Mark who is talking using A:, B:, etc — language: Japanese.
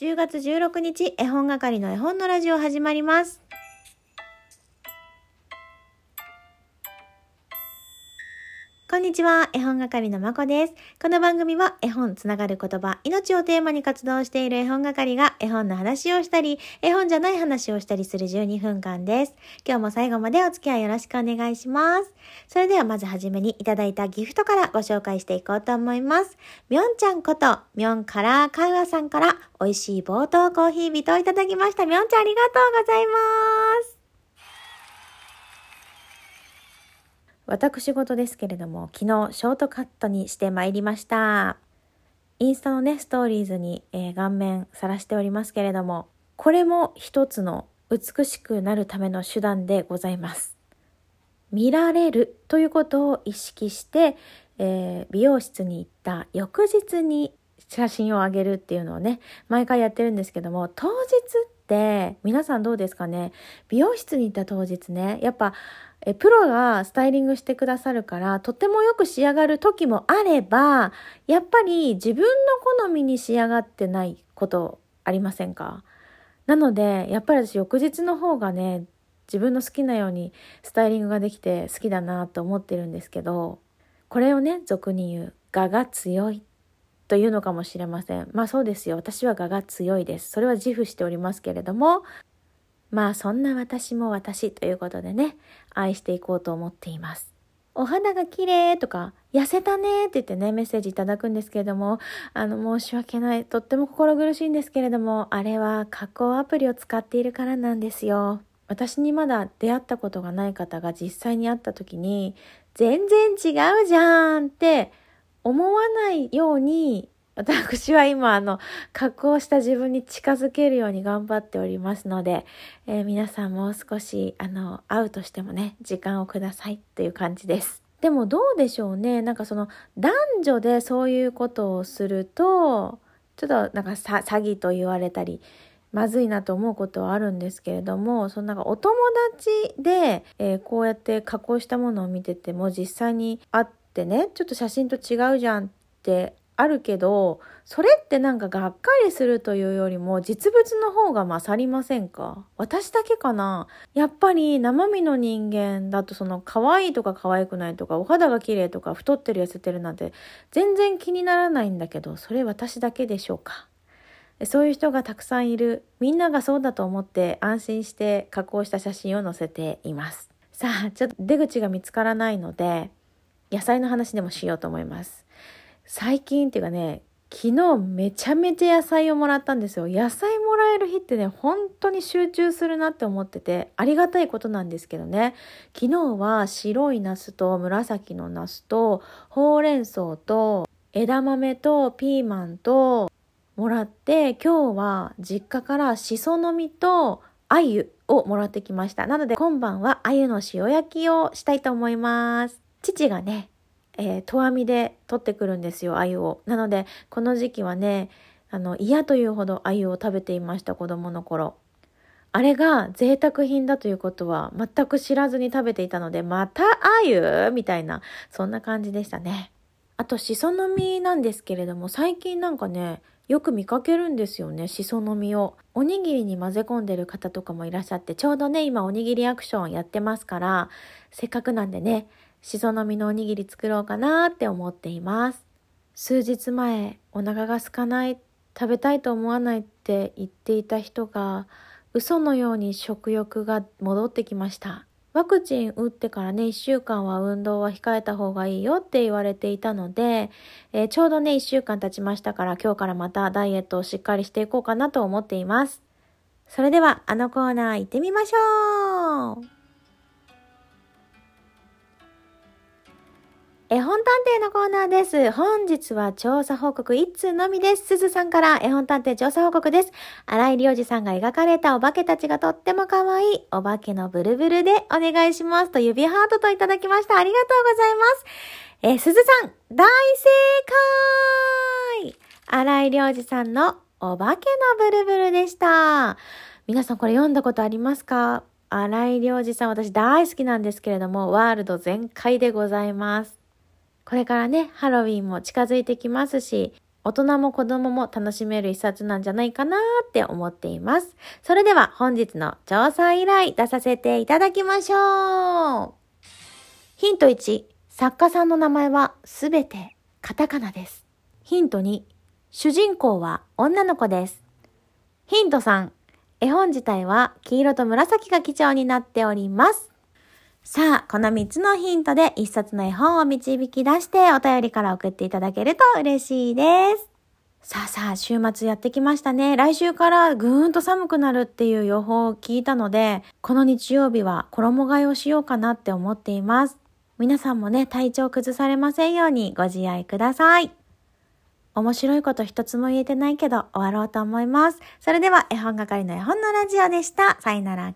A: 10月16日、絵本係の絵本のラジオ始まります。こんにちは、絵本係のまこです。この番組は絵本つながる言葉、命をテーマに活動している絵本係が絵本の話をしたり、絵本じゃない話をしたりする12分間です。今日も最後までお付き合いよろしくお願いします。それではまずはじめにいただいたギフトからご紹介していこうと思います。みょんちゃんこと、みょんからかうわさんから美味しい冒頭コーヒー人をいただきました。みょんちゃんありがとうございます。私事ですけれども、昨日ショートカットにしてまいりました。インスタのね、ストーリーズに、えー顔面さらしておりますけれども、これも一つの美しくなるための手段でございます。見られるということを意識して、えー美容室に行った翌日に写真をあげるっていうのをね、毎回やってるんですけども、当日って皆さんどうですかね？美容室に行った当日ね、やっぱえプロがスタイリングしてくださるから、とてもよく仕上がる時もあれば、やっぱり自分の好みに仕上がってないことありませんか？なので、やっぱり私翌日の方がね、自分の好きなようにスタイリングができて好きだなと思ってるんですけど、これをね、俗に言う、我が強いというのかもしれません。まあそうですよ。私は我が強いです。それは自負しておりますけれども、まあそんな私も私ということでね、愛していこうと思っています。お肌が綺麗とか、痩せたねって言ってね、メッセージいただくんですけれども、あの、申し訳ない。とっても心苦しいんですけれども、あれは加工アプリを使っているからなんですよ。私にまだ出会ったことがない方が実際に会った時に、全然違うじゃんって思わないように、私は今、あの、加工した自分に近づけるように頑張っておりますので、えー皆さんもう少し、あの、会うとしてもね、時間をくださいっていう感じです。でもどうでしょうね。なんかその、男女でそういうことをすると、ちょっとなんか詐欺と言われたり、まずいなと思うことはあるんですけれども、そのなんかお友達で、えーこうやって加工したものを見てても実際に会ってね、ちょっと写真と違うじゃんってあるけど、それってなんかがっかりするというよりも実物の方が勝りませんか？私だけかな？やっぱり生身の人間だとその可愛いとか可愛くないとかお肌が綺麗とか太ってる痩せてるなんて全然気にならないんだけど、それ私だけでしょうか？そういう人がたくさんいる。みんながそうだと思って安心して加工した写真を載せています。さあ、ちょっと出口が見つからないので、野菜の話でもしようと思います。最近っていうかね、昨日めちゃめちゃ野菜をもらったんですよ。野菜もらえる日ってね、本当に集中するなって思ってて、ありがたいことなんですけどね。昨日は白いナスと紫のナスと、ほうれん草と、枝豆とピーマンと、もらって、今日は実家からしその実と鮎をもらってきました。なので今晩は鮎の塩焼きをしたいと思います。父がね、えー、とわみで取ってくるんですよ、鮎を。なので、この時期はね、あの、嫌というほど鮎を食べていました、子供の頃。あれが贅沢品だということは全く知らずに食べていたので、また鮎？みたいな、そんな感じでしたね。あと、しその実なんですけれども、最近なんかね、よく見かけるんですよね、しその実を。おにぎりに混ぜ込んでる方とかもいらっしゃって、ちょうどね、今おにぎりアクションやってますから、せっかくなんでね、しその実のおにぎり作ろうかなって思っています。数日前、お腹が空かない、食べたいと思わないって言っていた人が、嘘のように食欲が戻ってきました。ワクチン打ってからね、1週間は運動は控えた方がいいよって言われていたので、えーちょうどね、1週間経ちましたから、今日からまたダイエットをしっかりしていこうかなと思っています。それでは、あのコーナー行ってみましょう絵本探偵のコーナーです。本日は調査報告1通のみです。すずさんから絵本探偵調査報告です。荒井良二さんが描かれたお化けたちがとっても可愛いお化けのブルブルでお願いしますと指ハートといただきました。ありがとうございます。えー、すずさん、大正解荒井良二さんのお化けのブルブルでした。皆さんこれ読んだことありますか？荒井良二さん、私大好きなんですけれども、ワールド全開でございます。これからね、ハロウィンも近づいてきますし、大人も子供も楽しめる一冊なんじゃないかなって思っています。それでは本日の調査依頼出させていただきましょう。ヒント1、作家さんの名前はすべてカタカナです。ヒント2、主人公は女の子です。ヒント3、絵本自体は黄色と紫が基調になっております。さあ、この3つのヒントで一冊の絵本を導き出してお便りから送っていただけると嬉しいです。さあさあ、週末やってきましたね。来週からぐーんと寒くなるっていう予報を聞いたので、この日曜日は衣替えをしようかなって思っています。皆さんもね、体調崩されませんようにご自愛ください。面白いこと一つも言えてないけど終わろうと思います。それでは絵本係の絵本のラジオでした。さよなら。